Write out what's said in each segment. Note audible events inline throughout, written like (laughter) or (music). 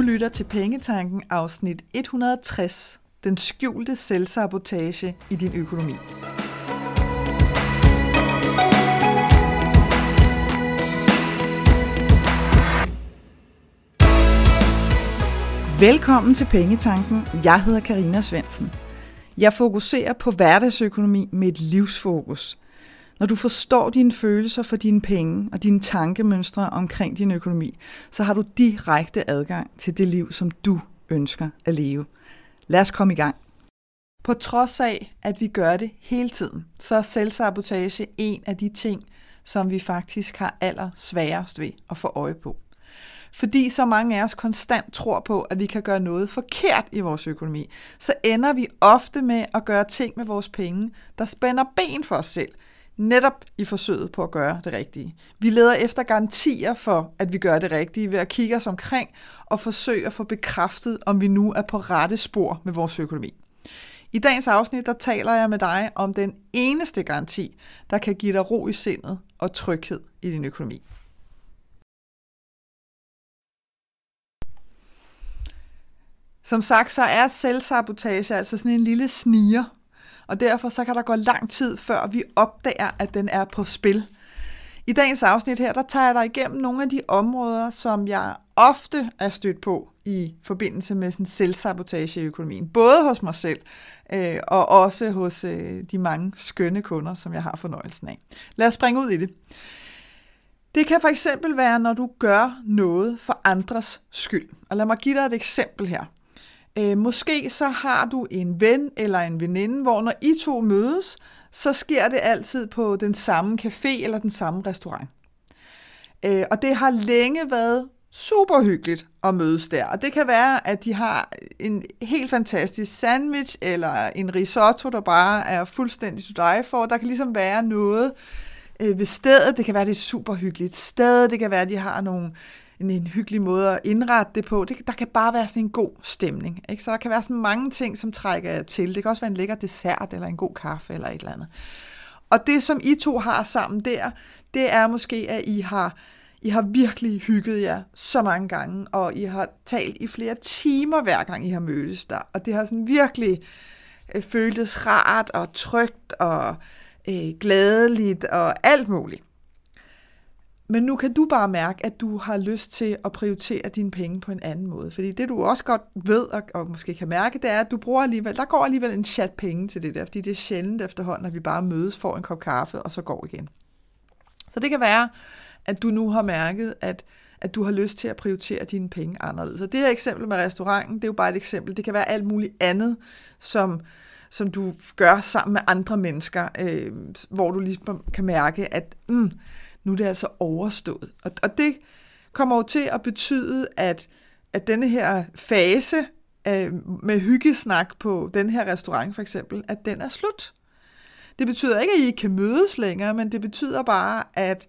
Du lytter til Pengetanken afsnit 160. Den skjulte selvsabotage i din økonomi. Velkommen til Pengetanken. Jeg hedder Karina Svensen. Jeg fokuserer på hverdagsøkonomi med et livsfokus. Når du forstår dine følelser for dine penge og dine tankemønstre omkring din økonomi, så har du direkte adgang til det liv, som du ønsker at leve. Lad os komme i gang. På trods af, at vi gør det hele tiden, så er selvsabotage en af de ting, som vi faktisk har aller sværest ved at få øje på. Fordi så mange af os konstant tror på, at vi kan gøre noget forkert i vores økonomi, så ender vi ofte med at gøre ting med vores penge, der spænder ben for os selv, netop i forsøget på at gøre det rigtige. Vi leder efter garantier for, at vi gør det rigtige ved at kigge os omkring og forsøge at få bekræftet, om vi nu er på rette spor med vores økonomi. I dagens afsnit, der taler jeg med dig om den eneste garanti, der kan give dig ro i sindet og tryghed i din økonomi. Som sagt, så er selvsabotage altså sådan en lille sniger, og derfor så kan der gå lang tid, før vi opdager, at den er på spil. I dagens afsnit her, der tager jeg dig igennem nogle af de områder, som jeg ofte er stødt på i forbindelse med sådan selvsabotage i økonomien. Både hos mig selv, øh, og også hos øh, de mange skønne kunder, som jeg har fornøjelsen af. Lad os springe ud i det. Det kan for eksempel være, når du gør noget for andres skyld. Og lad mig give dig et eksempel her. Øh, måske så har du en ven eller en veninde, hvor når I to mødes, så sker det altid på den samme café eller den samme restaurant. Øh, og det har længe været super hyggeligt at mødes der. Og det kan være, at de har en helt fantastisk sandwich, eller en risotto, der bare er fuldstændig to dig for. Der kan ligesom være noget øh, ved stedet. Det kan være, det er et super hyggeligt sted. Det kan være, at de har nogle en, en hyggelig måde at indrette det på. Det, der kan bare være sådan en god stemning. Ikke? Så der kan være sådan mange ting, som trækker til. Det kan også være en lækker dessert, eller en god kaffe, eller et eller andet. Og det, som I to har sammen der, det er måske, at I har, I har virkelig hygget jer så mange gange, og I har talt i flere timer, hver gang I har mødtes der. Og det har sådan virkelig øh, føltes rart og trygt og øh, glædeligt og alt muligt. Men nu kan du bare mærke, at du har lyst til at prioritere dine penge på en anden måde. Fordi det du også godt ved og, og måske kan mærke, det er, at du bruger alligevel, der går alligevel en chat penge til det der. Fordi det er sjældent efterhånden, at vi bare mødes, får en kop kaffe og så går igen. Så det kan være, at du nu har mærket, at, at du har lyst til at prioritere dine penge anderledes. Så det her eksempel med restauranten, det er jo bare et eksempel. Det kan være alt muligt andet, som, som du gør sammen med andre mennesker, øh, hvor du ligesom kan mærke, at mm, nu er det altså overstået. Og, og det kommer jo til at betyde, at, at denne her fase øh, med hyggesnak på den her restaurant for eksempel, at den er slut. Det betyder ikke, at I ikke kan mødes længere, men det betyder bare, at,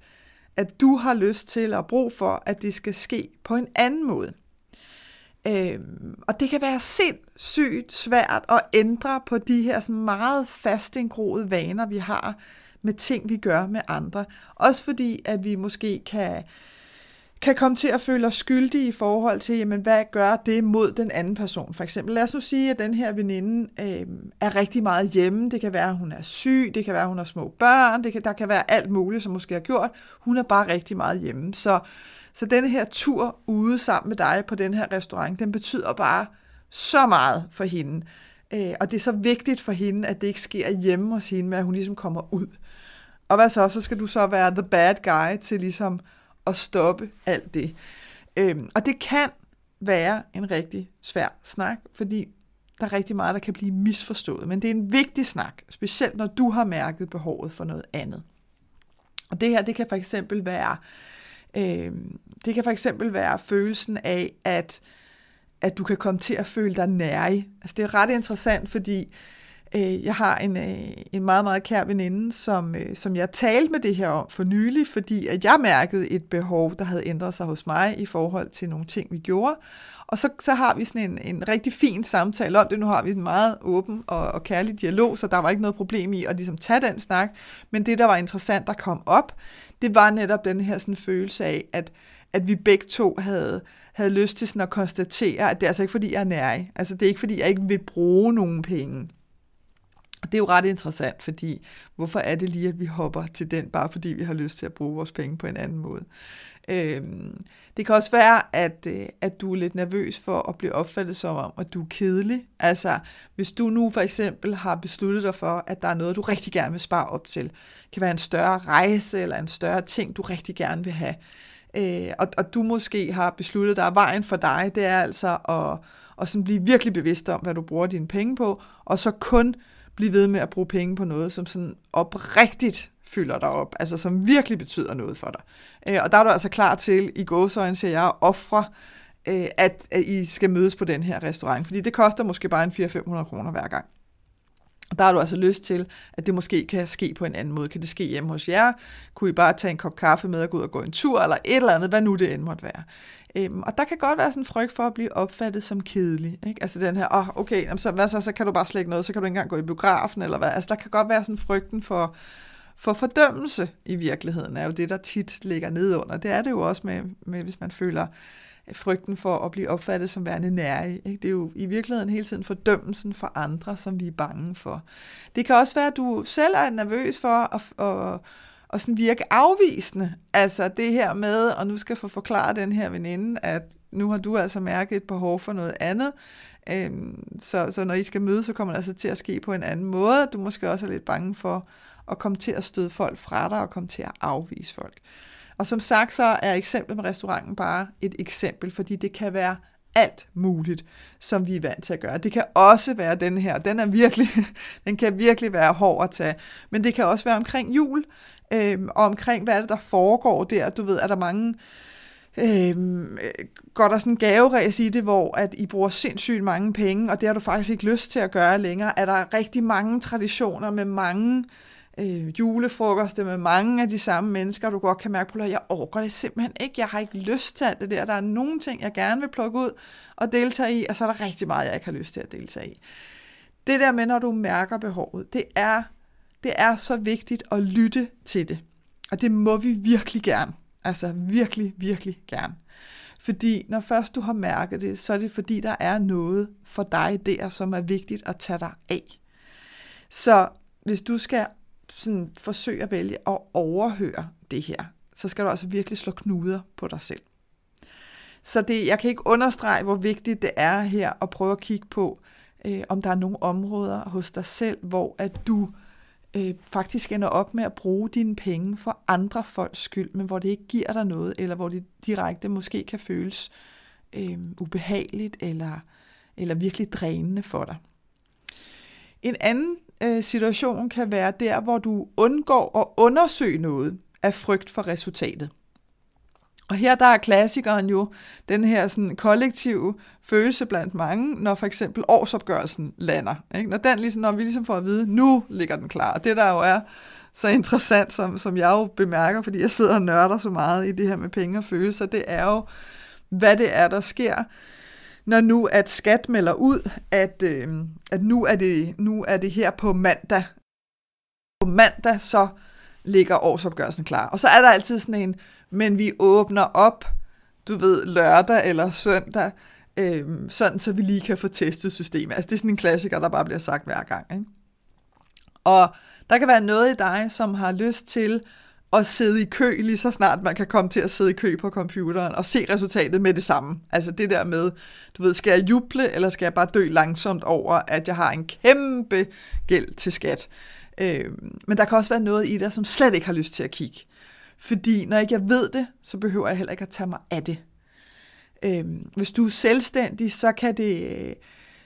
at du har lyst til at brug for, at det skal ske på en anden måde. Øhm, og det kan være sindssygt svært at ændre på de her sådan meget fastindgroede vaner, vi har med ting, vi gør med andre. Også fordi, at vi måske kan, kan komme til at føle os skyldige i forhold til, jamen, hvad gør det mod den anden person? For eksempel, lad os nu sige, at den her veninde øh, er rigtig meget hjemme. Det kan være, at hun er syg, det kan være, at hun har små børn, det kan, der kan være alt muligt, som måske har gjort. Hun er bare rigtig meget hjemme. Så, så den her tur ude sammen med dig på den her restaurant, den betyder bare så meget for hende. Øh, og det er så vigtigt for hende, at det ikke sker hjemme hos hende, men at hun ligesom kommer ud. Og hvad så? Så skal du så være the bad guy til ligesom at stoppe alt det. Øhm, og det kan være en rigtig svær snak, fordi der er rigtig meget, der kan blive misforstået. Men det er en vigtig snak, specielt når du har mærket behovet for noget andet. Og det her, det kan for eksempel være, øh, det kan for eksempel være følelsen af, at at du kan komme til at føle dig nærig. Altså det er ret interessant, fordi øh, jeg har en, øh, en meget, meget kær veninde, som, øh, som jeg talte med det her om for nylig, fordi at jeg mærkede et behov, der havde ændret sig hos mig i forhold til nogle ting, vi gjorde. Og så, så har vi sådan en, en rigtig fin samtale om det. Nu har vi en meget åben og, og kærlig dialog, så der var ikke noget problem i at ligesom tage den snak. Men det, der var interessant, der kom op, det var netop den her sådan følelse af, at at vi begge to havde, havde lyst til sådan at konstatere, at det er altså ikke fordi, jeg er nærig. Altså det er ikke fordi, jeg ikke vil bruge nogen penge. Og det er jo ret interessant, fordi hvorfor er det lige, at vi hopper til den, bare fordi vi har lyst til at bruge vores penge på en anden måde? Øhm, det kan også være, at, øh, at du er lidt nervøs for at blive opfattet som om, at du er kedelig. Altså, hvis du nu for eksempel har besluttet dig for, at der er noget, du rigtig gerne vil spare op til. Det kan være en større rejse eller en større ting, du rigtig gerne vil have. Øh, og, og du måske har besluttet dig, at vejen for dig, det er altså at, at sådan blive virkelig bevidst om, hvad du bruger dine penge på, og så kun blive ved med at bruge penge på noget, som sådan oprigtigt fylder dig op, altså som virkelig betyder noget for dig. Øh, og der er du altså klar til, i gåsøjne siger jeg, at ofre, øh, at, at I skal mødes på den her restaurant, fordi det koster måske bare en 400-500 kroner hver gang. Der har du altså lyst til, at det måske kan ske på en anden måde. Kan det ske hjemme hos jer? Kunne I bare tage en kop kaffe med og gå ud og gå en tur, eller et eller andet, hvad nu det end måtte være. Øhm, og der kan godt være sådan en frygt for at blive opfattet som kedelig. Ikke? Altså den her, åh, oh, okay, så, hvad så, så kan du bare slække noget, så kan du ikke engang gå i biografen, eller hvad. Altså der kan godt være sådan frygten for, for fordømmelse i virkeligheden, er jo det, der tit ligger nedunder. Det er det jo også med, med hvis man føler frygten for at blive opfattet som værende nærig. Ikke? Det er jo i virkeligheden hele tiden fordømmelsen for andre, som vi er bange for. Det kan også være, at du selv er nervøs for at, at, at sådan virke afvisende. Altså det her med, og nu skal jeg få forklare den her veninde, at nu har du altså mærket et behov for noget andet. Øhm, så, så når I skal mødes, så kommer det altså til at ske på en anden måde. Du måske også er lidt bange for at komme til at støde folk fra dig og komme til at afvise folk. Og som sagt, så er eksemplet med restauranten bare et eksempel, fordi det kan være alt muligt, som vi er vant til at gøre. Det kan også være den her, den er virkelig, (laughs) den kan virkelig være hård at tage, men det kan også være omkring jul, øh, og omkring hvad er det, der foregår der. Du ved, er der mange, øh, går der sådan en gaveræs i det, hvor at I bruger sindssygt mange penge, og det har du faktisk ikke lyst til at gøre længere. Er der rigtig mange traditioner med mange øh, øh, julefrokoster med mange af de samme mennesker, du godt kan mærke på, at jeg overgår det simpelthen ikke. Jeg har ikke lyst til alt det der. Der er nogle ting, jeg gerne vil plukke ud og deltage i, og så er der rigtig meget, jeg ikke har lyst til at deltage i. Det der med, når du mærker behovet, det er, det er så vigtigt at lytte til det. Og det må vi virkelig gerne. Altså virkelig, virkelig gerne. Fordi når først du har mærket det, så er det fordi, der er noget for dig der, som er vigtigt at tage dig af. Så hvis du skal sådan forsøge at vælge at overhøre det her, så skal du altså virkelig slå knuder på dig selv. Så det, jeg kan ikke understrege, hvor vigtigt det er her at prøve at kigge på, øh, om der er nogle områder hos dig selv, hvor at du øh, faktisk ender op med at bruge dine penge for andre folks skyld, men hvor det ikke giver dig noget, eller hvor det direkte måske kan føles øh, ubehageligt eller, eller virkelig drænende for dig. En anden øh, situation kan være der, hvor du undgår at undersøge noget af frygt for resultatet. Og her der er klassikeren jo den her sådan kollektive følelse blandt mange, når for eksempel årsopgørelsen lander. Ikke? Når, den ligesom, når vi ligesom får at vide, nu ligger den klar. Og det der jo er så interessant, som, som jeg jo bemærker, fordi jeg sidder og nørder så meget i det her med penge og følelser, det er jo, hvad det er, der sker, når nu at skat melder ud, at, øh, at nu, er det, nu er det her på mandag. På mandag så ligger årsopgørelsen klar. Og så er der altid sådan en, men vi åbner op, du ved, lørdag eller søndag, øh, sådan så vi lige kan få testet systemet. Altså det er sådan en klassiker, der bare bliver sagt hver gang. Ikke? Og der kan være noget i dig, som har lyst til at sidde i kø lige så snart man kan komme til at sidde i kø på computeren og se resultatet med det samme. Altså det der med, du ved, skal jeg juble, eller skal jeg bare dø langsomt over, at jeg har en kæmpe gæld til skat. Øh, men der kan også være noget i dig, som slet ikke har lyst til at kigge. Fordi når ikke jeg ved det, så behøver jeg heller ikke at tage mig af det. Øh, hvis du er selvstændig, så kan det,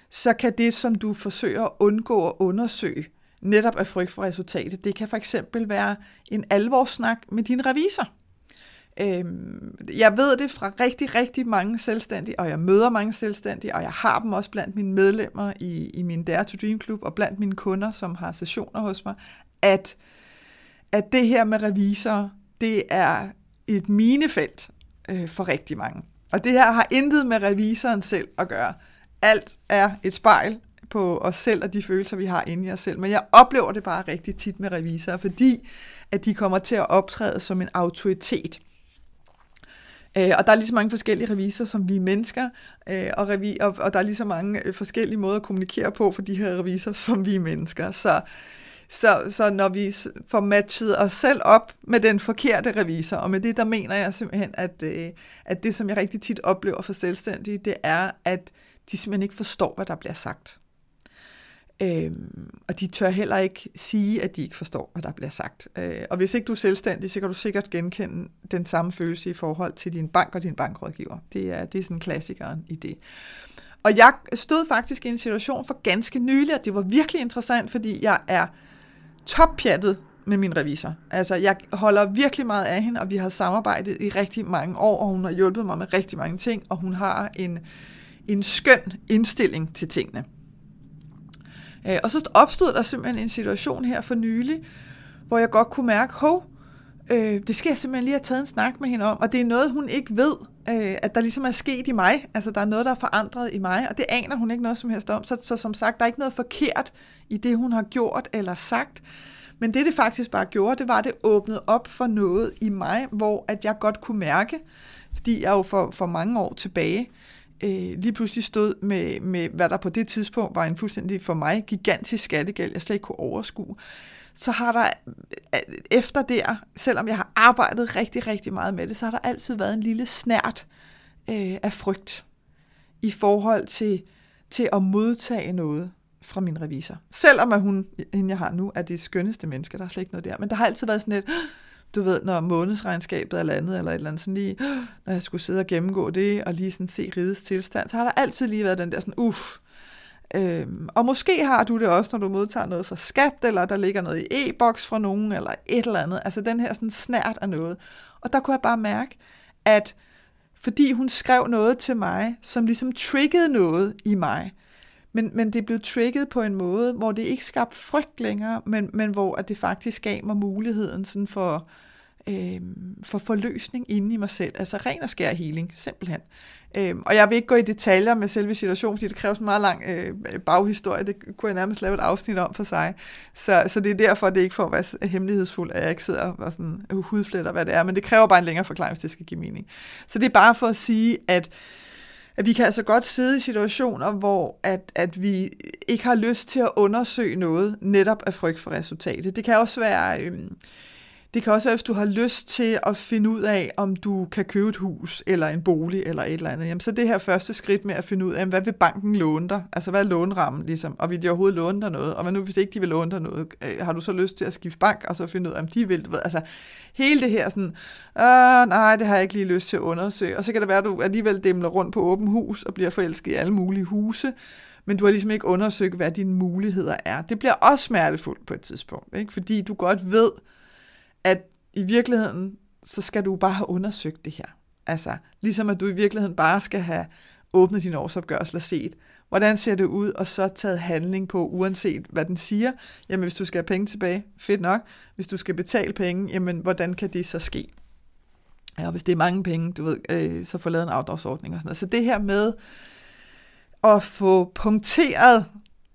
så kan det, som du forsøger at undgå at undersøge, netop af frygt for resultatet. Det kan for eksempel være en alvorssnak med din revisor. Øhm, jeg ved det fra rigtig, rigtig mange selvstændige, og jeg møder mange selvstændige, og jeg har dem også blandt mine medlemmer i, i min Dare to Dream Club, og blandt mine kunder, som har sessioner hos mig, at, at det her med revisorer, det er et minefelt øh, for rigtig mange. Og det her har intet med revisoren selv at gøre. Alt er et spejl på os selv og de følelser, vi har inde i os selv. Men jeg oplever det bare rigtig tit med revisorer, fordi at de kommer til at optræde som en autoritet. Øh, og der er lige så mange forskellige revisorer, som vi er mennesker, øh, og, revi- og, og der er lige så mange øh, forskellige måder at kommunikere på for de her revisorer, som vi er mennesker. Så, så, så når vi får matchet os selv op med den forkerte revisor, og med det, der mener jeg simpelthen, at, øh, at det, som jeg rigtig tit oplever for selvstændige, det er, at de simpelthen ikke forstår, hvad der bliver sagt. Øhm, og de tør heller ikke sige, at de ikke forstår, hvad der bliver sagt. Øh, og hvis ikke du er selvstændig, så kan du sikkert genkende den samme følelse i forhold til din bank og din bankrådgiver. Det er, det er sådan klassikeren i det. Og jeg stod faktisk i en situation for ganske nylig, og det var virkelig interessant, fordi jeg er toppjattet med min revisor. Altså, jeg holder virkelig meget af hende, og vi har samarbejdet i rigtig mange år, og hun har hjulpet mig med rigtig mange ting, og hun har en, en skøn indstilling til tingene. Øh, og så opstod der simpelthen en situation her for nylig, hvor jeg godt kunne mærke, hov, øh, det skal jeg simpelthen lige have taget en snak med hende om, og det er noget, hun ikke ved, øh, at der ligesom er sket i mig. Altså, der er noget, der er forandret i mig, og det aner hun ikke noget som helst om. Så, så som sagt, der er ikke noget forkert i det, hun har gjort eller sagt. Men det, det faktisk bare gjorde, det var, at det åbnede op for noget i mig, hvor at jeg godt kunne mærke, fordi jeg jo for, for mange år tilbage øh, lige pludselig stod med, med, hvad der på det tidspunkt var en fuldstændig for mig gigantisk skattegæld, jeg slet ikke kunne overskue, så har der øh, efter der, selvom jeg har arbejdet rigtig, rigtig meget med det, så har der altid været en lille snært øh, af frygt i forhold til, til at modtage noget fra min revisor. Selvom at hun, hende jeg har nu, er det skønneste menneske, der er slet ikke noget der. Men der har altid været sådan et, du ved, når månedsregnskabet er landet, eller et eller andet sådan lige, når jeg skulle sidde og gennemgå det, og lige sådan se rides tilstand, så har der altid lige været den der sådan, uff. Øhm, og måske har du det også, når du modtager noget fra skat, eller der ligger noget i e-boks fra nogen, eller et eller andet. Altså den her sådan snært af noget. Og der kunne jeg bare mærke, at fordi hun skrev noget til mig, som ligesom triggede noget i mig, men, men det blev trigget på en måde, hvor det ikke skabte frygt længere, men, men hvor at det faktisk gav mig muligheden sådan for, øh, for forløsning inde i mig selv. Altså ren og skær healing, simpelthen. Øh, og jeg vil ikke gå i detaljer med selve situationen, fordi det kræver en meget lang øh, baghistorie. Det kunne jeg nærmest lave et afsnit om for sig. Så, så det er derfor, det er ikke for at være hemmelighedsfuld, at jeg ikke sidder og sådan, hudfletter, hvad det er. Men det kræver bare en længere forklaring, hvis det skal give mening. Så det er bare for at sige, at at vi kan altså godt sidde i situationer, hvor at, at vi ikke har lyst til at undersøge noget netop af frygt for resultatet. Det kan også være... Øh, det kan også være, hvis du har lyst til at finde ud af, om du kan købe et hus, eller en bolig, eller et eller andet. Jamen, så det her første skridt med at finde ud af, hvad vil banken låne dig? Altså, hvad er lånerammen, ligesom? Og vil de overhovedet låne dig noget? Og hvad nu, hvis ikke de vil låne dig noget? Øh, har du så lyst til at skifte bank, og så finde ud af, om de vil? Du ved, altså, hele det her sådan, øh, nej, det har jeg ikke lige lyst til at undersøge. Og så kan det være, at du alligevel demler rundt på åben hus, og bliver forelsket i alle mulige huse men du har ligesom ikke undersøgt, hvad dine muligheder er. Det bliver også smertefuldt på et tidspunkt, ikke? fordi du godt ved, at i virkeligheden, så skal du bare have undersøgt det her. Altså, ligesom at du i virkeligheden bare skal have åbnet din årsopgørelse og set, hvordan ser det ud, og så taget handling på, uanset hvad den siger. Jamen, hvis du skal have penge tilbage, fedt nok. Hvis du skal betale penge, jamen, hvordan kan det så ske? Ja, og hvis det er mange penge, du ved, øh, så få lavet en afdragsordning og sådan noget. Så det her med at få punkteret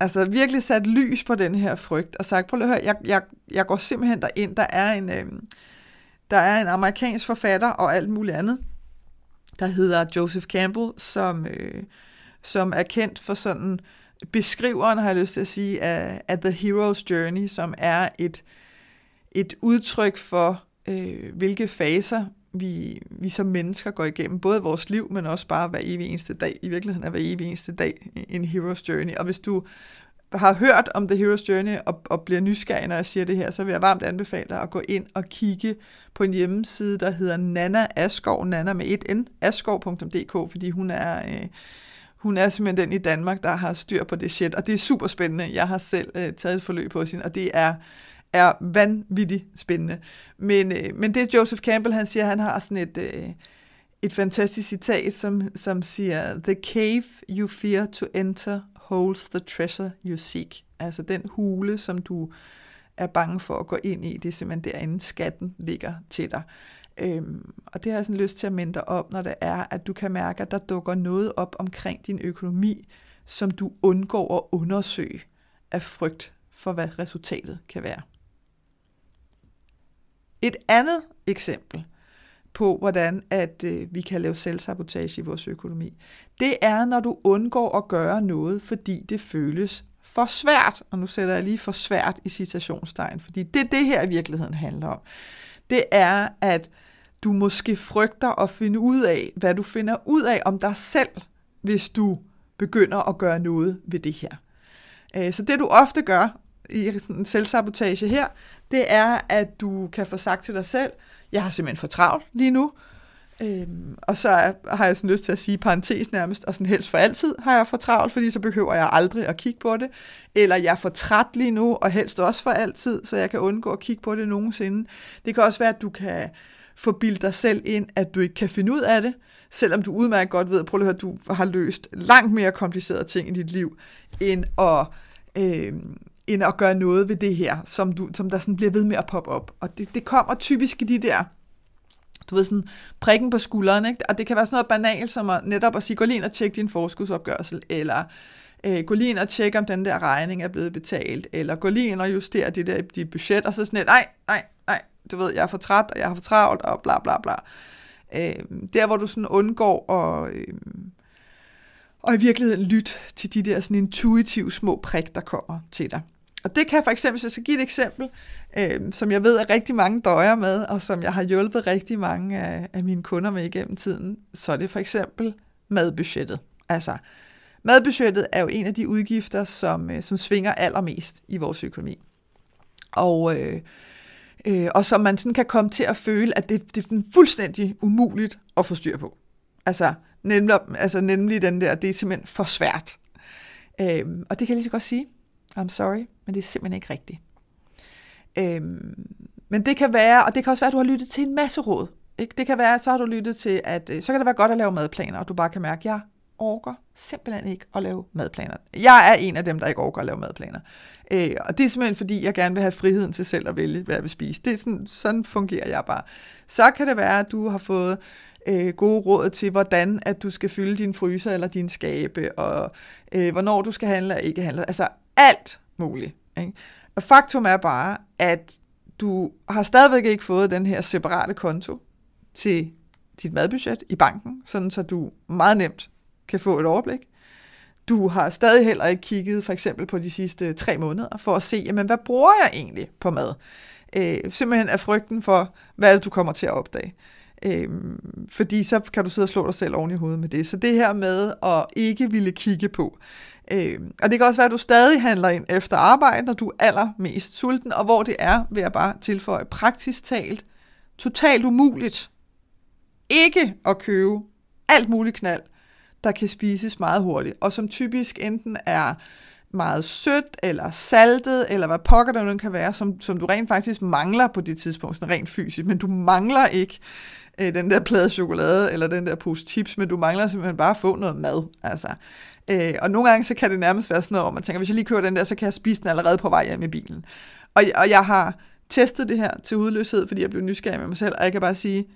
altså virkelig sat lys på den her frygt, og sagt, prøv at høre, jeg, jeg, jeg går simpelthen derind, der er en, øh, der er en amerikansk forfatter og alt muligt andet, der hedder Joseph Campbell, som, øh, som er kendt for sådan beskriveren, har jeg lyst til at sige, af, af The Hero's Journey, som er et, et udtryk for, øh, hvilke faser vi, vi som mennesker går igennem, både vores liv, men også bare hver evig eneste dag. I virkeligheden er hver evig eneste dag en hero's journey. Og hvis du har hørt om The Hero's Journey og, og bliver nysgerrig, når jeg siger det her, så vil jeg varmt anbefale dig at gå ind og kigge på en hjemmeside, der hedder Nana Askov, Nana med et N, askov.dk, fordi hun er... Øh, hun er simpelthen den i Danmark, der har styr på det shit, og det er super spændende. Jeg har selv øh, taget et forløb på sin, og det er er vanvittigt spændende. Men, øh, men det Joseph Campbell, han siger, han har sådan et, øh, et fantastisk citat, som, som siger, The cave you fear to enter holds the treasure you seek. Altså den hule, som du er bange for at gå ind i, det er simpelthen derinde, skatten ligger til dig. Øhm, og det har jeg sådan lyst til at minde dig op, når det er, at du kan mærke, at der dukker noget op omkring din økonomi, som du undgår at undersøge af frygt for, hvad resultatet kan være. Et andet eksempel, på, hvordan at øh, vi kan lave selvsabotage i vores økonomi. Det er, når du undgår at gøre noget, fordi det føles for svært. Og nu sætter jeg lige for svært i citationstegn, fordi det det her i virkeligheden handler om. Det er, at du måske frygter at finde ud af, hvad du finder ud af om dig selv, hvis du begynder at gøre noget ved det her. Øh, så det du ofte gør i sådan en selvsabotage her, det er, at du kan få sagt til dig selv, jeg har simpelthen for travlt lige nu, Øhm, og så har jeg sådan lyst til at sige parentes nærmest, og sådan helst for altid har jeg for travlt, fordi så behøver jeg aldrig at kigge på det. Eller jeg er for træt lige nu, og helst også for altid, så jeg kan undgå at kigge på det nogensinde. Det kan også være, at du kan få bildet dig selv ind, at du ikke kan finde ud af det, selvom du udmærket godt ved, prøv at høre, at du har løst langt mere komplicerede ting i dit liv, end at, øh, end at gøre noget ved det her, som, du, som der sådan bliver ved med at poppe op. Og det, det kommer typisk i de der du ved, sådan prikken på skulderen, ikke? og det kan være sådan noget banalt, som at netop at sige, gå lige ind og tjek din forskudsopgørelse, eller øh, gå lige ind og tjek, om den der regning er blevet betalt, eller gå lige ind og justere det der øh, dit budget, og så sådan et, nej, nej, nej, du ved, jeg er for træt, og jeg har for travlt, og bla bla bla. Øh, der, hvor du sådan undgår at, øh, og i virkeligheden lytte til de der sådan intuitive små prik, der kommer til dig. Og det kan for eksempel, så jeg skal give et eksempel, øh, som jeg ved, at rigtig mange døjer med, og som jeg har hjulpet rigtig mange af, af mine kunder med igennem tiden, så er det for eksempel madbudgettet. Altså, madbudgettet er jo en af de udgifter, som, øh, som svinger allermest i vores økonomi. Og, øh, øh, og som man sådan kan komme til at føle, at det, det er fuldstændig umuligt at få styr på. Altså nemlig, altså nemlig den der, det er simpelthen for svært. Øh, og det kan jeg lige så godt sige. I'm sorry, men det er simpelthen ikke rigtigt. Øhm, men det kan være, og det kan også være, at du har lyttet til en masse råd. Ikke? Det kan være, så har du lyttet til, at øh, så kan det være godt at lave madplaner, og du bare kan mærke, at jeg orker simpelthen ikke at lave madplaner. Jeg er en af dem, der ikke orker at lave madplaner. Øh, og det er simpelthen, fordi jeg gerne vil have friheden til selv at vælge, hvad jeg vil spise. Det er sådan, sådan fungerer jeg bare. Så kan det være, at du har fået øh, gode råd til, hvordan at du skal fylde din fryser eller din skabe, og øh, hvornår du skal handle og ikke handle. Altså alt muligt. Ikke? Og faktum er bare, at du har stadigvæk ikke fået den her separate konto til dit madbudget i banken, sådan så du meget nemt kan få et overblik. Du har stadig heller ikke kigget for eksempel på de sidste tre måneder for at se, jamen, hvad bruger jeg egentlig på mad? Øh, simpelthen af frygten for, hvad det, du kommer til at opdage. Øh, fordi så kan du sidde og slå dig selv oven i hovedet med det. Så det her med at ikke ville kigge på, Øh, og det kan også være, at du stadig handler ind efter arbejde, når du er allermest sulten, og hvor det er, vil jeg bare tilføje, praktisk talt, totalt umuligt ikke at købe alt muligt knald, der kan spises meget hurtigt, og som typisk enten er meget sødt, eller saltet, eller hvad pokker der nu kan være, som, som du rent faktisk mangler på det tidspunkt, sådan rent fysisk, men du mangler ikke øh, den der plade chokolade, eller den der pose chips, men du mangler simpelthen bare at få noget mad. Altså, Øh, og nogle gange så kan det nærmest være sådan noget, hvor man tænker, hvis jeg lige kører den der, så kan jeg spise den allerede på vej hjem i bilen. Og, og jeg har testet det her til udløshed, fordi jeg blev nysgerrig med mig selv, og jeg kan bare sige,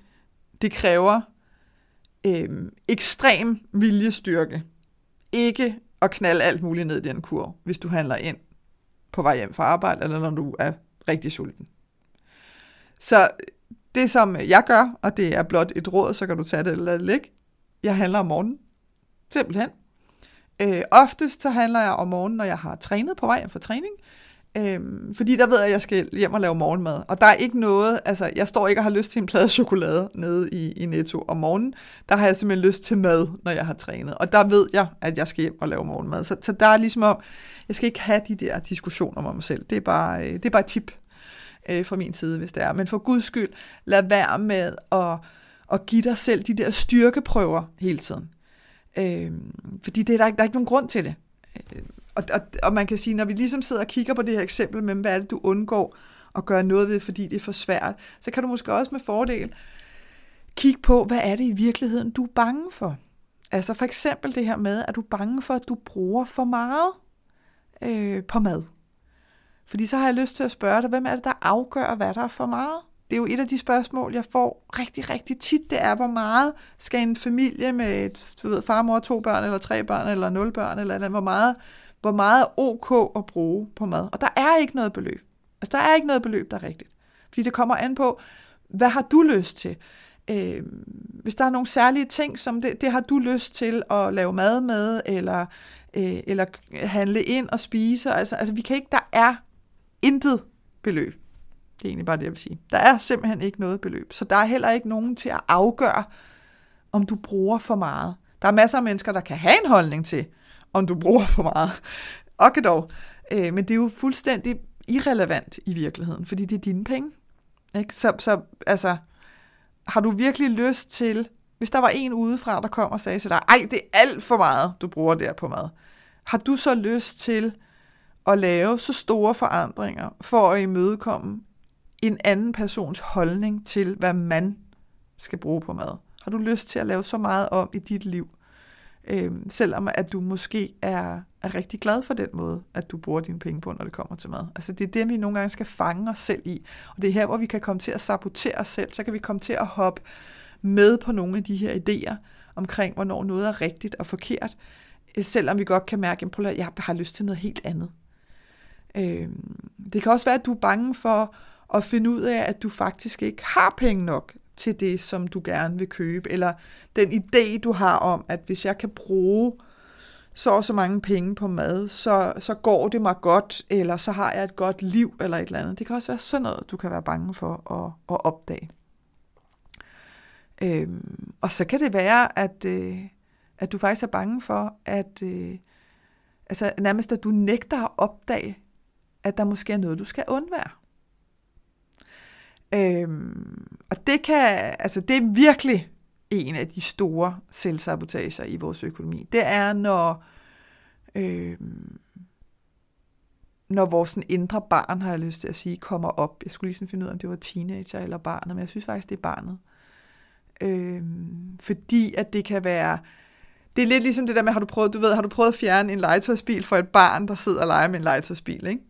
det kræver øh, ekstrem viljestyrke. Ikke at knalde alt muligt ned i den kurv, hvis du handler ind på vej hjem fra arbejde, eller når du er rigtig sulten. Så det, som jeg gør, og det er blot et råd, så kan du tage det eller lægge, jeg handler om morgenen. Simpelthen. Øh, oftest så handler jeg om morgenen, når jeg har trænet på vej hjem fra træning. Øhm, fordi der ved jeg, at jeg skal hjem og lave morgenmad. Og der er ikke noget, altså jeg står ikke og har lyst til en plade chokolade nede i, i Netto om morgenen. Der har jeg simpelthen lyst til mad, når jeg har trænet. Og der ved jeg, at jeg skal hjem og lave morgenmad. Så, så der er ligesom om, jeg skal ikke have de der diskussioner med mig selv. Det er bare, øh, det er bare et tip øh, fra min side, hvis det er. Men for guds skyld, lad være med at, at give dig selv de der styrkeprøver hele tiden. Øh, fordi det er der, der er ikke nogen grund til det. Øh, og, og, og man kan sige, når vi ligesom sidder og kigger på det her eksempel med, hvad er det, du undgår at gøre noget ved, fordi det er for svært, så kan du måske også med fordel kigge på, hvad er det i virkeligheden, du er bange for. Altså for eksempel det her med, at du er bange for, at du bruger for meget øh, på mad. Fordi så har jeg lyst til at spørge dig, hvem er det, der afgør, hvad der er for meget? Det er jo et af de spørgsmål, jeg får rigtig, rigtig tit. Det er, hvor meget skal en familie med du ved, far, mor, to børn, eller tre børn, eller nul børn, eller andet, hvor meget, hvor meget er ok at bruge på mad? Og der er ikke noget beløb. Altså, der er ikke noget beløb, der er rigtigt. Fordi det kommer an på, hvad har du lyst til? Øh, hvis der er nogle særlige ting, som det, det har du lyst til at lave mad med, eller, øh, eller handle ind og spise. Altså, altså vi kan ikke, der er intet beløb. Det er egentlig bare det, jeg vil sige. Der er simpelthen ikke noget beløb. Så der er heller ikke nogen til at afgøre, om du bruger for meget. Der er masser af mennesker, der kan have en holdning til, om du bruger for meget. Okay dog. Øh, men det er jo fuldstændig irrelevant i virkeligheden, fordi det er dine penge. Ikke? Så, så altså, har du virkelig lyst til, hvis der var en udefra, der kom og sagde til dig, ej, det er alt for meget, du bruger der på mad. Har du så lyst til at lave så store forandringer for at imødekomme en anden persons holdning til, hvad man skal bruge på mad? Har du lyst til at lave så meget om i dit liv, øh, selvom at du måske er, er rigtig glad for den måde, at du bruger dine penge på, når det kommer til mad? Altså det er det, vi nogle gange skal fange os selv i. Og det er her, hvor vi kan komme til at sabotere os selv. Så kan vi komme til at hoppe med på nogle af de her idéer omkring, hvornår noget er rigtigt og forkert, øh, selvom vi godt kan mærke, at jeg har lyst til noget helt andet. Øh, det kan også være, at du er bange for og finde ud af, at du faktisk ikke har penge nok til det, som du gerne vil købe, eller den idé, du har om, at hvis jeg kan bruge så og så mange penge på mad, så, så går det mig godt, eller så har jeg et godt liv, eller et eller andet. Det kan også være sådan noget, du kan være bange for at, at opdage. Øhm, og så kan det være, at, øh, at du faktisk er bange for, at øh, altså nærmest at du nægter at opdage, at der måske er noget, du skal undvære. Øhm, og det kan, altså det er virkelig en af de store selvsabotager i vores økonomi. Det er, når, øhm, når vores indre barn, har jeg lyst til at sige, kommer op. Jeg skulle lige sådan finde ud af, om det var teenager eller barnet, men jeg synes faktisk, det er barnet. Øhm, fordi at det kan være, det er lidt ligesom det der med, har du prøvet, du ved, har du prøvet at fjerne en legetøjsbil for et barn, der sidder og leger med en legetøjsbil, ikke?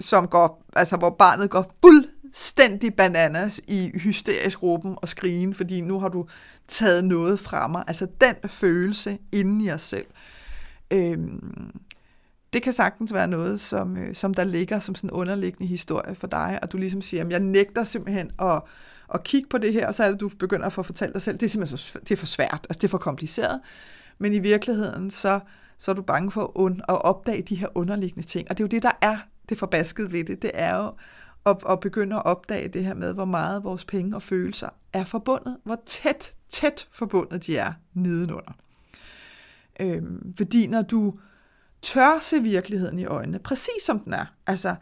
Som går, altså hvor barnet går fuld fuldstændig bananas i hysterisk råben og skrigen, fordi nu har du taget noget fra mig. Altså den følelse inden i os selv. Øhm, det kan sagtens være noget, som, øh, som der ligger som sådan en underliggende historie for dig, og du ligesom siger, at jeg nægter simpelthen at, at kigge på det her, og så er det, du begynder at få fortalt dig selv, det er simpelthen så, det er for svært, altså det er for kompliceret. Men i virkeligheden, så, så er du bange for at, at opdage de her underliggende ting. Og det er jo det, der er det forbaskede ved det. Det er jo og, og begynde at opdage det her med, hvor meget vores penge og følelser er forbundet, hvor tæt, tæt forbundet de er nedenunder. Øhm, fordi når du tør se virkeligheden i øjnene, præcis som den er, altså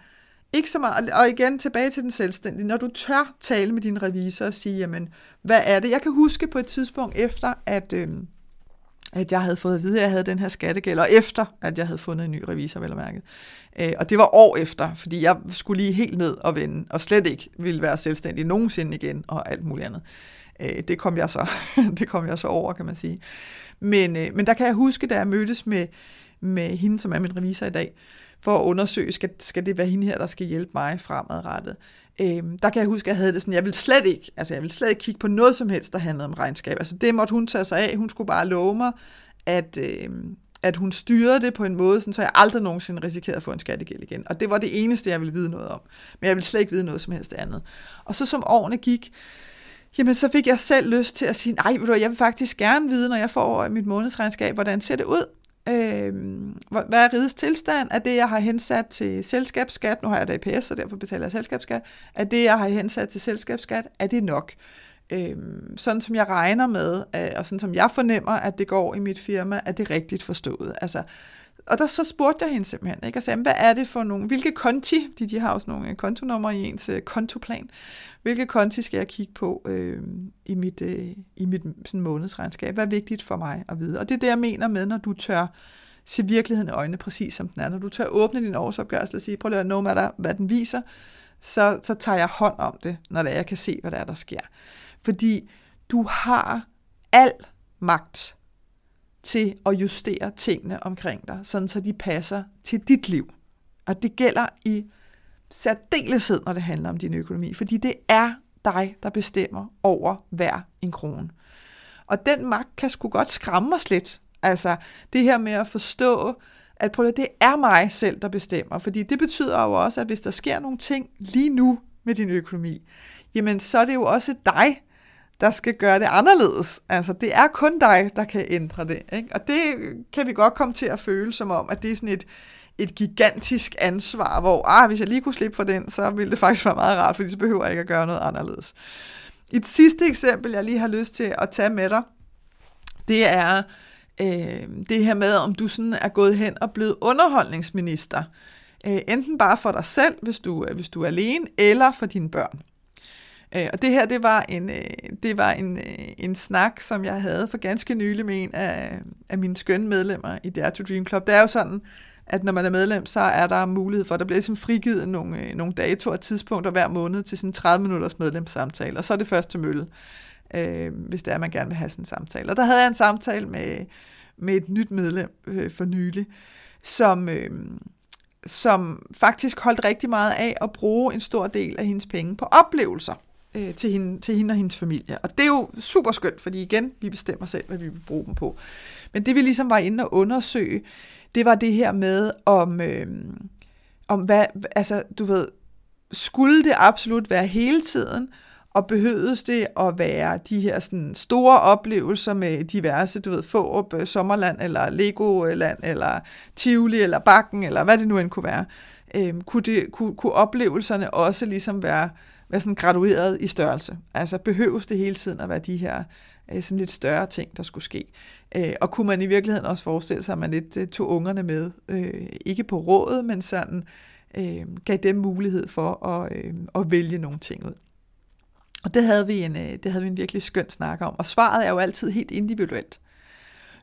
ikke så meget, og igen tilbage til den selvstændige, når du tør tale med din revisor og sige, jamen, hvad er det? Jeg kan huske på et tidspunkt efter, at, øhm, at jeg havde fået at vide, at jeg havde den her skattegæld, og efter, at jeg havde fundet en ny revisor, vel og mærket. Øh, og det var år efter, fordi jeg skulle lige helt ned og vende, og slet ikke ville være selvstændig nogensinde igen, og alt muligt andet. Øh, det kom jeg så, (laughs) det kom jeg så over, kan man sige. Men, øh, men der kan jeg huske, da jeg mødtes med, med hende, som er min revisor i dag, for at undersøge, skal, skal det være hende her, der skal hjælpe mig fremadrettet. Øhm, der kan jeg huske, at jeg havde det sådan, jeg vil slet ikke, altså jeg vil slet ikke kigge på noget som helst, der handlede om regnskab. Altså det måtte hun tage sig af. Hun skulle bare love mig, at, øhm, at hun styrede det på en måde, sådan, så jeg aldrig nogensinde risikerede at få en skattegæld igen. Og det var det eneste, jeg ville vide noget om. Men jeg ville slet ikke vide noget som helst andet. Og så som årene gik, jamen så fik jeg selv lyst til at sige, nej, jeg vil faktisk gerne vide, når jeg får mit månedsregnskab, hvordan ser det ud? Øh, hvad er rigets tilstand? Er det, jeg har hensat til selskabsskat? Nu har jeg da IPS, så derfor betaler jeg selskabsskat. Er det, jeg har hensat til selskabsskat? Er det nok? Øh, sådan som jeg regner med, øh, og sådan som jeg fornemmer, at det går i mit firma, er det rigtigt forstået. Altså, og der så spurgte jeg hende simpelthen, ikke? og sagde, hvad er det for nogle, hvilke konti, de, de har også nogle kontonummer kontonumre i ens uh, kontoplan, hvilke konti skal jeg kigge på øh, i mit, øh, i mit sådan månedsregnskab, hvad er vigtigt for mig at vide. Og det er det, jeg mener med, når du tør se virkeligheden i øjnene præcis som den er, når du tør åbne din årsopgørelse og sige, prøv at høre, no matter hvad den viser, så, så tager jeg hånd om det, når det er, jeg kan se, hvad der er, der sker. Fordi du har al magt til at justere tingene omkring dig, sådan så de passer til dit liv. Og det gælder i særdeleshed, når det handler om din økonomi, fordi det er dig, der bestemmer over hver en krone. Og den magt kan sgu godt skræmme os lidt. Altså det her med at forstå, at prøv det er mig selv, der bestemmer. Fordi det betyder jo også, at hvis der sker nogle ting lige nu med din økonomi, jamen så er det jo også dig, der skal gøre det anderledes. Altså, det er kun dig, der kan ændre det. Ikke? Og det kan vi godt komme til at føle som om, at det er sådan et, et gigantisk ansvar, hvor ah, hvis jeg lige kunne slippe for den, så ville det faktisk være meget rart, fordi så behøver jeg ikke at gøre noget anderledes. Et sidste eksempel, jeg lige har lyst til at tage med dig, det er øh, det her med, om du sådan er gået hen og blevet underholdningsminister. Øh, enten bare for dig selv, hvis du, øh, hvis du er alene, eller for dine børn. Øh, og det her, det var en, øh, det var en, øh, en snak, som jeg havde for ganske nylig med en af, af mine skønne medlemmer i Dare to Dream Club. Det er jo sådan, at når man er medlem, så er der mulighed for, at der bliver ligesom frigivet nogle, øh, nogle datoer og tidspunkter hver måned til sådan 30 minutters medlemssamtale, og så er det første mølle, øh, hvis det er, at man gerne vil have sådan en samtale. Og der havde jeg en samtale med, med et nyt medlem øh, for nylig, som, øh, som faktisk holdt rigtig meget af at bruge en stor del af hendes penge på oplevelser øh, til, hende, til hende og hendes familie. Og det er jo super skønt, fordi igen, vi bestemmer selv, hvad vi vil bruge dem på. Men det vi ligesom var inde og undersøge, det var det her med, om, øh, om hvad, altså du ved, skulle det absolut være hele tiden, og behøvedes det at være de her sådan, store oplevelser med diverse, du ved, Fårup, øh, Sommerland, eller Legoland, eller Tivoli, eller Bakken, eller hvad det nu end kunne være. Øhm, kunne, det, kunne, kunne oplevelserne også ligesom være være sådan gradueret i størrelse. Altså behøves det hele tiden at være de her øh, sådan lidt større ting, der skulle ske. Øh, og kunne man i virkeligheden også forestille sig, at man lidt øh, tog ungerne med, ikke på rådet, men sådan gav dem mulighed for at, at vælge nogle ting ud. Og det havde, vi en, det havde vi en virkelig skøn snak om. Og svaret er jo altid helt individuelt.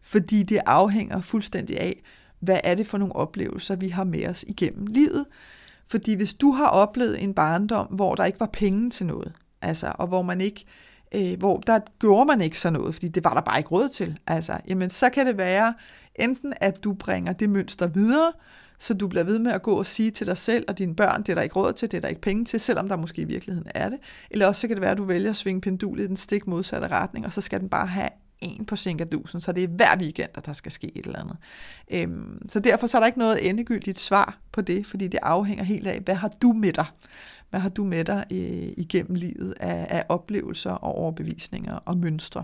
Fordi det afhænger fuldstændig af, hvad er det for nogle oplevelser, vi har med os igennem livet. Fordi hvis du har oplevet en barndom, hvor der ikke var penge til noget, altså, og hvor man ikke, øh, hvor der gjorde man ikke sådan noget, fordi det var der bare ikke råd til, altså, jamen så kan det være enten, at du bringer det mønster videre, så du bliver ved med at gå og sige til dig selv og dine børn, det er der ikke råd til, det er der ikke penge til, selvom der måske i virkeligheden er det. Eller også så kan det være, at du vælger at svinge pendulet i den stik modsatte retning, og så skal den bare have en på Sinkadusen, så det er hver weekend, at der skal ske et eller andet. Øhm, så derfor så er der ikke noget endegyldigt svar på det, fordi det afhænger helt af, hvad har du med dig? Hvad har du med dig øh, igennem livet af, af oplevelser og overbevisninger og mønstre?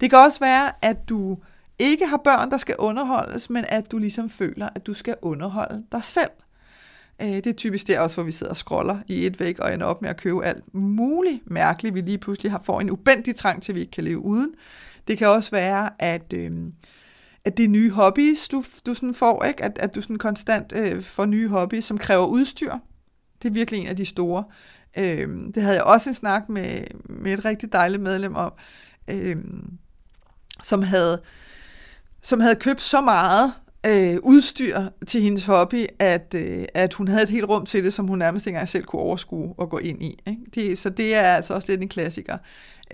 Det kan også være, at du ikke har børn, der skal underholdes, men at du ligesom føler, at du skal underholde dig selv. Øh, det er typisk der også, hvor vi sidder og scroller i et væk og ender op med at købe alt muligt mærkeligt, vi lige pludselig har, får en ubendig trang til, at vi ikke kan leve uden. Det kan også være, at, øh, at det er nye hobbies, du, du sådan får, ikke? At, at du sådan konstant øh, får nye hobbies, som kræver udstyr. Det er virkelig en af de store. Øh, det havde jeg også en snak med, med et rigtig dejligt medlem om, øh, som havde som havde købt så meget øh, udstyr til hendes hobby, at, øh, at hun havde et helt rum til det, som hun nærmest ikke engang selv kunne overskue og gå ind i. Ikke? Det, så det er altså også lidt en klassiker. Øh,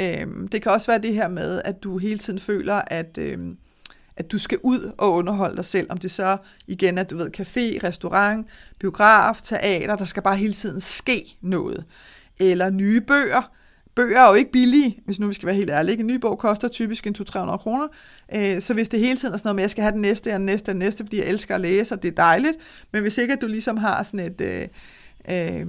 Øhm, det kan også være det her med, at du hele tiden føler, at, øh, at du skal ud og underholde dig selv. Om det så igen er, du ved, café, restaurant, biograf, teater, der skal bare hele tiden ske noget. Eller nye bøger, bøger er jo ikke billige, hvis nu vi skal være helt ærlige. En ny bog koster typisk en 200-300 kroner. Øh, så hvis det hele tiden er sådan noget med, at jeg skal have den næste og den næste og den næste, fordi jeg elsker at læse, og det er dejligt. Men hvis ikke at du ligesom har sådan et, øh, øh,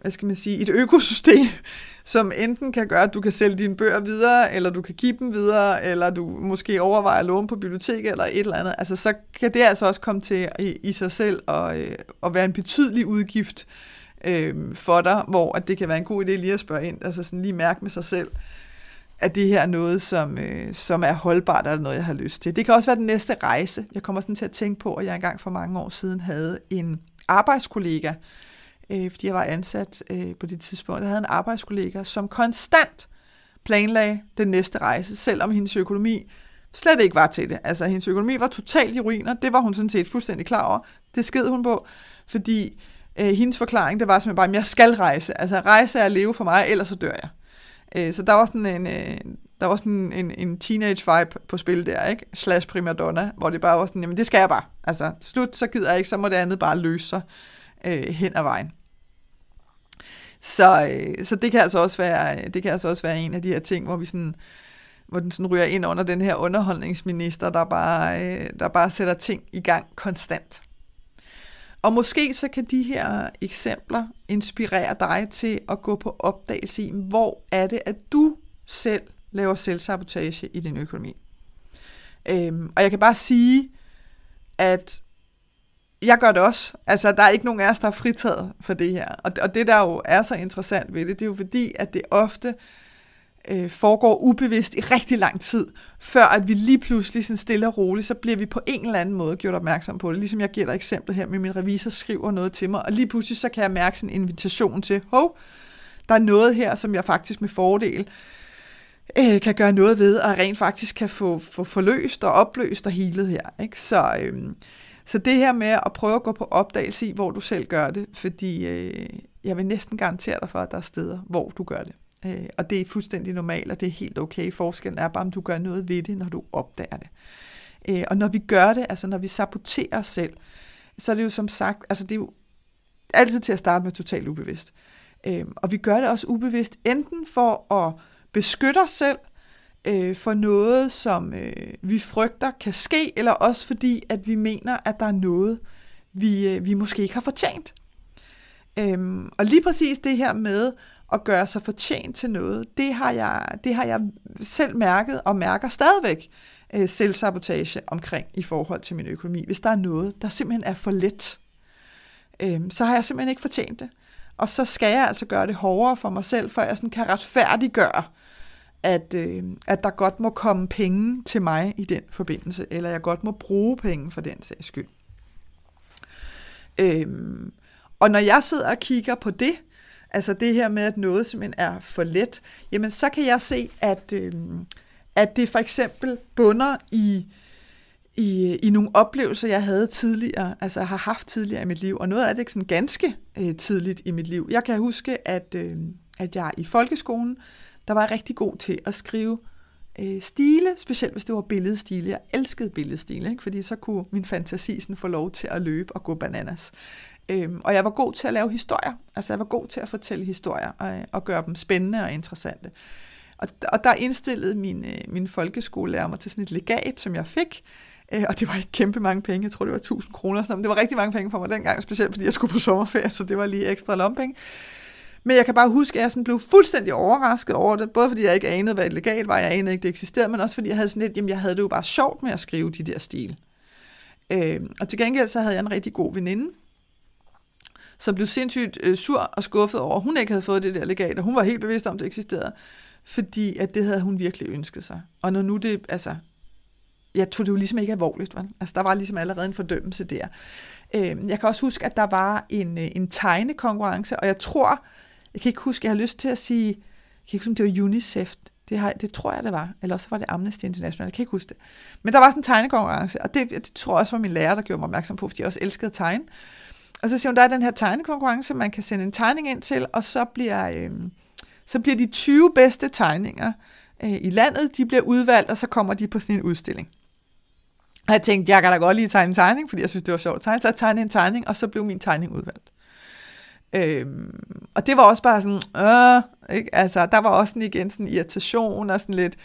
hvad skal man sige, et økosystem, (laughs) som enten kan gøre, at du kan sælge dine bøger videre, eller du kan give dem videre, eller du måske overvejer at låne på biblioteket, eller et eller andet, altså så kan det altså også komme til i, i sig selv og, øh, at være en betydelig udgift, øh, for dig, hvor at det kan være en god idé lige at spørge ind, altså sådan lige mærke med sig selv, at det her er noget, som, øh, som er holdbart, eller noget, jeg har lyst til. Det kan også være den næste rejse. Jeg kommer sådan til at tænke på, at jeg engang for mange år siden havde en arbejdskollega, øh, fordi jeg var ansat øh, på det tidspunkt. Jeg havde en arbejdskollega, som konstant planlagde den næste rejse, selvom hendes økonomi slet ikke var til det. Altså, hendes økonomi var totalt i ruiner. Det var hun sådan set fuldstændig klar over. Det sked hun på, fordi øh, hendes forklaring, det var simpelthen bare, at jeg skal rejse. Altså rejse er at leve for mig, ellers så dør jeg. Øh, så der var sådan en, øh, der var sådan en, en teenage vibe på spil der, ikke? Slash primadonna, hvor det bare var sådan, jamen det skal jeg bare. Altså slut, så gider jeg ikke, så må det andet bare løse sig øh, hen ad vejen. Så, øh, så det kan altså også være, det kan altså også være en af de her ting, hvor vi sådan, hvor den sådan ryger ind under den her underholdningsminister, der bare, øh, der bare sætter ting i gang konstant. Og måske så kan de her eksempler inspirere dig til at gå på opdagelse i, hvor er det, at du selv laver selvsabotage i din økonomi. Øhm, og jeg kan bare sige, at jeg gør det også. Altså, der er ikke nogen af os, der er fritaget for det her. Og, og det, der jo er så interessant ved det, det er jo fordi, at det ofte øh, foregår ubevidst i rigtig lang tid, før at vi lige pludselig sådan stille og roligt, så bliver vi på en eller anden måde gjort opmærksom på det. Ligesom jeg giver dig eksempel her med min revisor skriver noget til mig, og lige pludselig så kan jeg mærke sådan en invitation til, hov, der er noget her, som jeg faktisk med fordel øh, kan gøre noget ved, og rent faktisk kan få, få forløst og opløst og helet her. Ikke? Så, øh, så det her med at prøve at gå på opdagelse i, hvor du selv gør det, fordi øh, jeg vil næsten garantere dig for, at der er steder, hvor du gør det. Øh, og det er fuldstændig normalt, og det er helt okay. Forskellen er bare, om du gør noget ved det, når du opdager det. Øh, og når vi gør det, altså når vi saboterer os selv, så er det jo som sagt, altså det er jo altid til at starte med totalt ubevidst. Øh, og vi gør det også ubevidst, enten for at beskytte os selv, øh, for noget, som øh, vi frygter kan ske, eller også fordi, at vi mener, at der er noget, vi, øh, vi måske ikke har fortjent. Øhm, og lige præcis det her med at gøre sig fortjent til noget, det har jeg, det har jeg selv mærket og mærker stadigvæk øh, selvsabotage omkring i forhold til min økonomi. Hvis der er noget, der simpelthen er for let, øh, så har jeg simpelthen ikke fortjent det. Og så skal jeg altså gøre det hårdere for mig selv, for jeg sådan kan retfærdiggøre, at, øh, at der godt må komme penge til mig i den forbindelse, eller jeg godt må bruge penge for den sags skyld. Øhm, og når jeg sidder og kigger på det, altså det her med, at noget simpelthen er for let, jamen så kan jeg se, at, øh, at det for eksempel bunder i, i, i nogle oplevelser, jeg havde tidligere, altså har haft tidligere i mit liv, og noget af det er sådan ganske øh, tidligt i mit liv. Jeg kan huske, at, øh, at jeg i folkeskolen, der var rigtig god til at skrive øh, stile, specielt hvis det var billedstile. Jeg elskede billedstile, ikke? fordi så kunne min fantasi sådan få lov til at løbe og gå bananas. Øhm, og jeg var god til at lave historier. Altså jeg var god til at fortælle historier og, og gøre dem spændende og interessante. Og, og der indstillede min, øh, min folkeskolelærer mig til sådan et legat, som jeg fik. Øh, og det var ikke kæmpe mange penge. Jeg tror, det var 1000 kroner. Sådan. Det var rigtig mange penge for mig dengang, specielt fordi jeg skulle på sommerferie, så det var lige ekstra lompenge. Men jeg kan bare huske, at jeg sådan blev fuldstændig overrasket over det, både fordi jeg ikke anede, hvad et var, jeg anede ikke, det eksisterede, men også fordi jeg havde sådan lidt, jamen jeg havde det jo bare sjovt med at skrive de der stil. Øh, og til gengæld så havde jeg en rigtig god veninde, som blev sindssygt øh, sur og skuffet over, at hun ikke havde fået det der legat, og hun var helt bevidst om, at det eksisterede, fordi at det havde hun virkelig ønsket sig. Og når nu det, altså, jeg tog det jo ligesom ikke alvorligt, vel? Altså, der var ligesom allerede en fordømmelse der. Øh, jeg kan også huske, at der var en, øh, en tegnekonkurrence, og jeg tror, jeg kan ikke huske, jeg har lyst til at sige, jeg kan ikke huske, om det var UNICEF, det, har, det tror jeg, det var. Eller også var det Amnesty International. Jeg kan ikke huske det. Men der var sådan en tegnekonkurrence, og det, det tror jeg også var min lærer, der gjorde mig opmærksom på, fordi jeg også elskede tegne. Og så siger hun, der er den her tegnekonkurrence, man kan sende en tegning ind til, og så bliver, øh, så bliver de 20 bedste tegninger øh, i landet, de bliver udvalgt, og så kommer de på sådan en udstilling. Og jeg tænkte, jeg kan da godt lige tegne en tegning, fordi jeg synes, det var sjovt at tegne. Så jeg tegnede en tegning, og så blev min tegning udvalgt. Øhm, og det var også bare sådan, øh, ikke? Altså, der var også sådan igen sådan irritation og sådan lidt,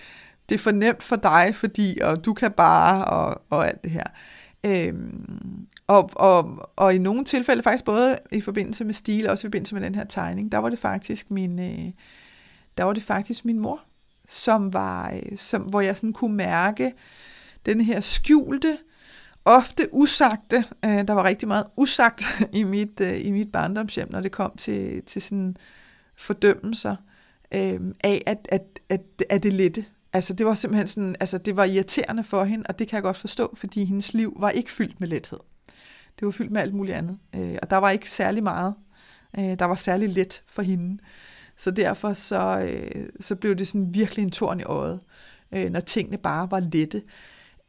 det er for nemt for dig, fordi, og du kan bare, og, og alt det her. Øhm, og, og, og i nogle tilfælde, faktisk både i forbindelse med stil, og også i forbindelse med den her tegning, der var det faktisk min, øh, der var det faktisk min mor, som var, øh, som, hvor jeg sådan kunne mærke den her skjulte, ofte usagte, øh, der var rigtig meget usagt (laughs) i mit, øh, i mit barndomshjem, når det kom til, til sådan fordømmelser øh, af, at, at, at, at det lette. Altså det var simpelthen sådan, altså det var irriterende for hende, og det kan jeg godt forstå, fordi hendes liv var ikke fyldt med lethed. Det var fyldt med alt muligt andet, øh, og der var ikke særlig meget, øh, der var særlig let for hende. Så derfor så, øh, så blev det sådan virkelig en torn i øjet, øh, når tingene bare var lette.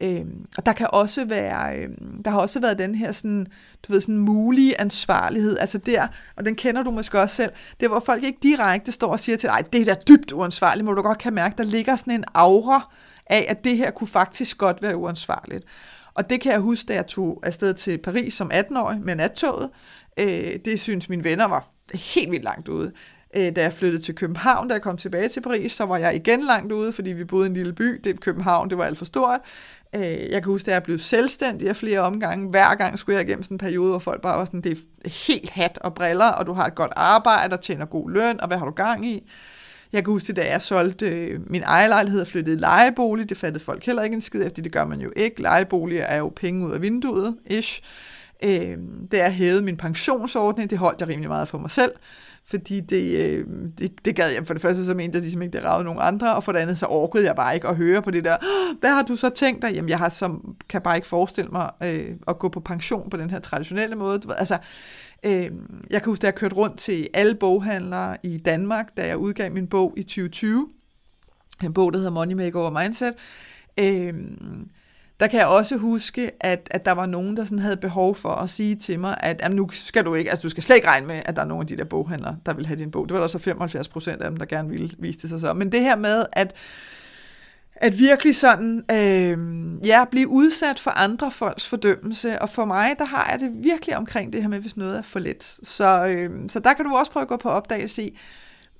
Øhm, og der kan også være, øhm, der har også været den her sådan, du ved, sådan mulige ansvarlighed, altså der, og den kender du måske også selv, det hvor folk ikke direkte står og siger til dig, det er da dybt uansvarligt, må du godt kan mærke, der ligger sådan en aura af, at det her kunne faktisk godt være uansvarligt. Og det kan jeg huske, da jeg tog afsted til Paris som 18-årig med nattoget. Øh, det synes mine venner var helt vildt langt ude. Øh, da jeg flyttede til København, da jeg kom tilbage til Paris, så var jeg igen langt ude, fordi vi boede i en lille by. Det København, det var alt for stort. Øh, jeg kan huske, at jeg blev selvstændig af flere omgange. Hver gang skulle jeg igennem sådan en periode, hvor folk bare var sådan, det er helt hat og briller, og du har et godt arbejde og tjener god løn, og hvad har du gang i? Jeg kan huske, da jeg solgte øh, min ejerlejlighed og flyttede i lejebolig, det fattede folk heller ikke en skid efter, det gør man jo ikke. Lejeboliger er jo penge ud af vinduet, ish. Øh, da jeg hævede min pensionsordning, det holdt jeg rimelig meget for mig selv, fordi det, øh, det, det gad jeg for det første, så mente jeg ligesom ikke, det ragede nogen andre, og for det andet, så orkede jeg bare ikke at høre på det der, hvad har du så tænkt dig? Jamen, jeg har som, kan bare ikke forestille mig øh, at gå på pension på den her traditionelle måde. Altså, øh, jeg kan huske, at jeg kørte rundt til alle boghandlere i Danmark, da jeg udgav min bog i 2020, en bog, der hedder Money Maker Over Mindset, øh, der kan jeg også huske, at, at der var nogen, der sådan havde behov for at sige til mig, at jamen, nu skal du ikke, altså du skal slet ikke regne med, at der er nogen af de der boghandlere, der vil have din bog. Det var der så 75 procent af dem, der gerne ville vise det sig så. Men det her med, at, at virkelig sådan, øh, ja, blive udsat for andre folks fordømmelse, og for mig, der har jeg det virkelig omkring det her med, hvis noget er for let. Så, øh, så der kan du også prøve at gå på opdagelse og se,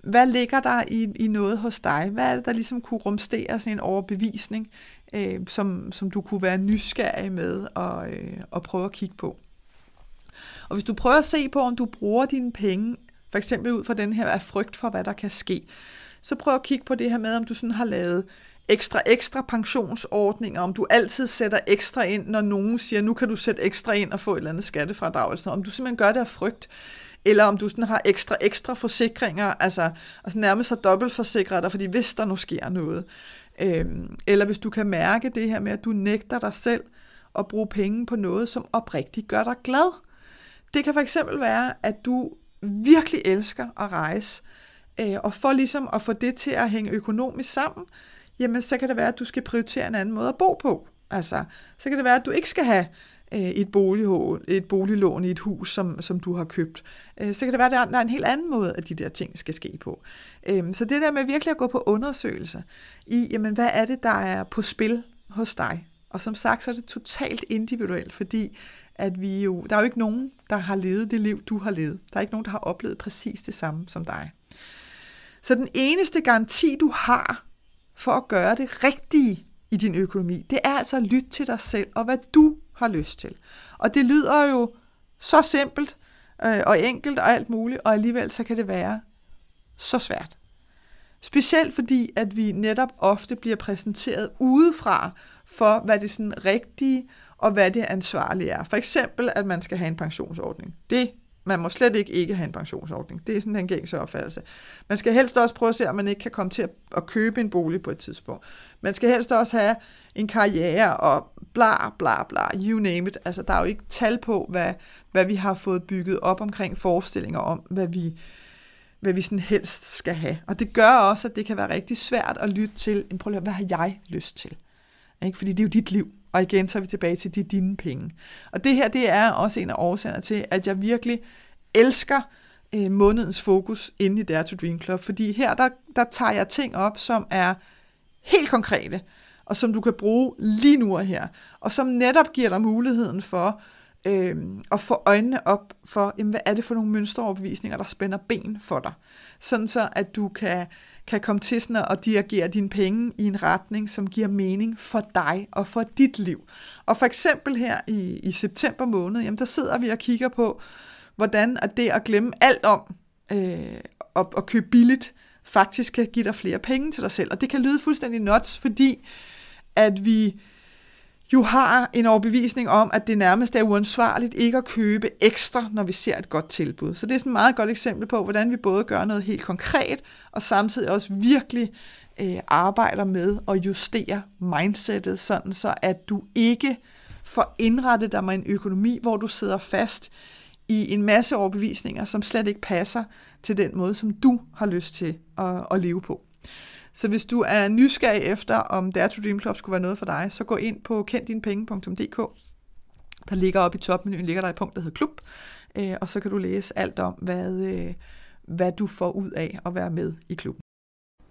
hvad ligger der i, i noget hos dig? Hvad er det, der ligesom kunne rumstere sådan en overbevisning? Øh, som, som du kunne være nysgerrig med og, øh, og prøve at kigge på. Og hvis du prøver at se på, om du bruger dine penge, for eksempel ud fra den her af frygt for, hvad der kan ske, så prøv at kigge på det her med, om du sådan har lavet ekstra ekstra pensionsordninger, om du altid sætter ekstra ind, når nogen siger, nu kan du sætte ekstra ind og få et eller andet skattefradrag, om du simpelthen gør det af frygt, eller om du sådan har ekstra ekstra forsikringer, altså, altså nærmest så dobbelt forsikret dig, fordi hvis der nu sker noget. Øhm, eller hvis du kan mærke det her med, at du nægter dig selv at bruge penge på noget, som oprigtigt gør dig glad. Det kan for eksempel være, at du virkelig elsker at rejse, øh, og for ligesom at få det til at hænge økonomisk sammen, jamen så kan det være, at du skal prioritere en anden måde at bo på. Altså, så kan det være, at du ikke skal have Øh, et, boliglån, et boliglån i et hus, som, som du har købt. Øh, så kan det være, at der er en helt anden måde, at de der ting skal ske på. Øhm, så det der med virkelig at gå på undersøgelse i, jamen hvad er det, der er på spil hos dig? Og som sagt, så er det totalt individuelt, fordi at vi jo, der er jo ikke nogen, der har levet det liv, du har levet. Der er ikke nogen, der har oplevet præcis det samme som dig. Så den eneste garanti, du har for at gøre det rigtige i din økonomi, det er altså at lytte til dig selv og hvad du har lyst til. Og det lyder jo så simpelt øh, og enkelt og alt muligt, og alligevel så kan det være så svært. Specielt fordi, at vi netop ofte bliver præsenteret udefra for, hvad det sådan rigtige og hvad det ansvarlige er. For eksempel, at man skal have en pensionsordning. Det man må slet ikke ikke have en pensionsordning. Det er sådan en gængse opfattelse. Man skal helst også prøve at se, om man ikke kan komme til at købe en bolig på et tidspunkt. Man skal helst også have en karriere og bla bla bla, you name it. Altså, der er jo ikke tal på, hvad, hvad vi har fået bygget op omkring forestillinger om, hvad vi, hvad vi sådan helst skal have. Og det gør også, at det kan være rigtig svært at lytte til, prøv at hvad har jeg lyst til? Ikke? Fordi det er jo dit liv. Og igen, så er vi tilbage til, de dine penge. Og det her, det er også en af årsagerne til, at jeg virkelig elsker øh, månedens fokus inde i Dare to Dream Club. Fordi her, der, der tager jeg ting op, som er helt konkrete, og som du kan bruge lige nu og her, og som netop giver dig muligheden for øh, at få øjnene op for, jamen, hvad er det for nogle mønsteroverbevisninger, der spænder ben for dig. Sådan så, at du kan kan komme til sådan at dirigere dine penge i en retning, som giver mening for dig og for dit liv. Og for eksempel her i, i september måned, jamen der sidder vi og kigger på, hvordan at det at glemme alt om øh, og, at købe billigt, faktisk kan give dig flere penge til dig selv. Og det kan lyde fuldstændig nuts, fordi at vi jo har en overbevisning om, at det nærmest er uansvarligt ikke at købe ekstra, når vi ser et godt tilbud. Så det er sådan et meget godt eksempel på, hvordan vi både gør noget helt konkret, og samtidig også virkelig øh, arbejder med at justere mindsetet, sådan så at du ikke får indrettet dig med en økonomi, hvor du sidder fast i en masse overbevisninger, som slet ikke passer til den måde, som du har lyst til at, at leve på. Så hvis du er nysgerrig efter, om Dare to Dream Club skulle være noget for dig, så gå ind på kenddinepenge.dk. Der ligger oppe i topmenuen, ligger der et punkt, der hedder klub, øh, og så kan du læse alt om, hvad, øh, hvad du får ud af at være med i klubben.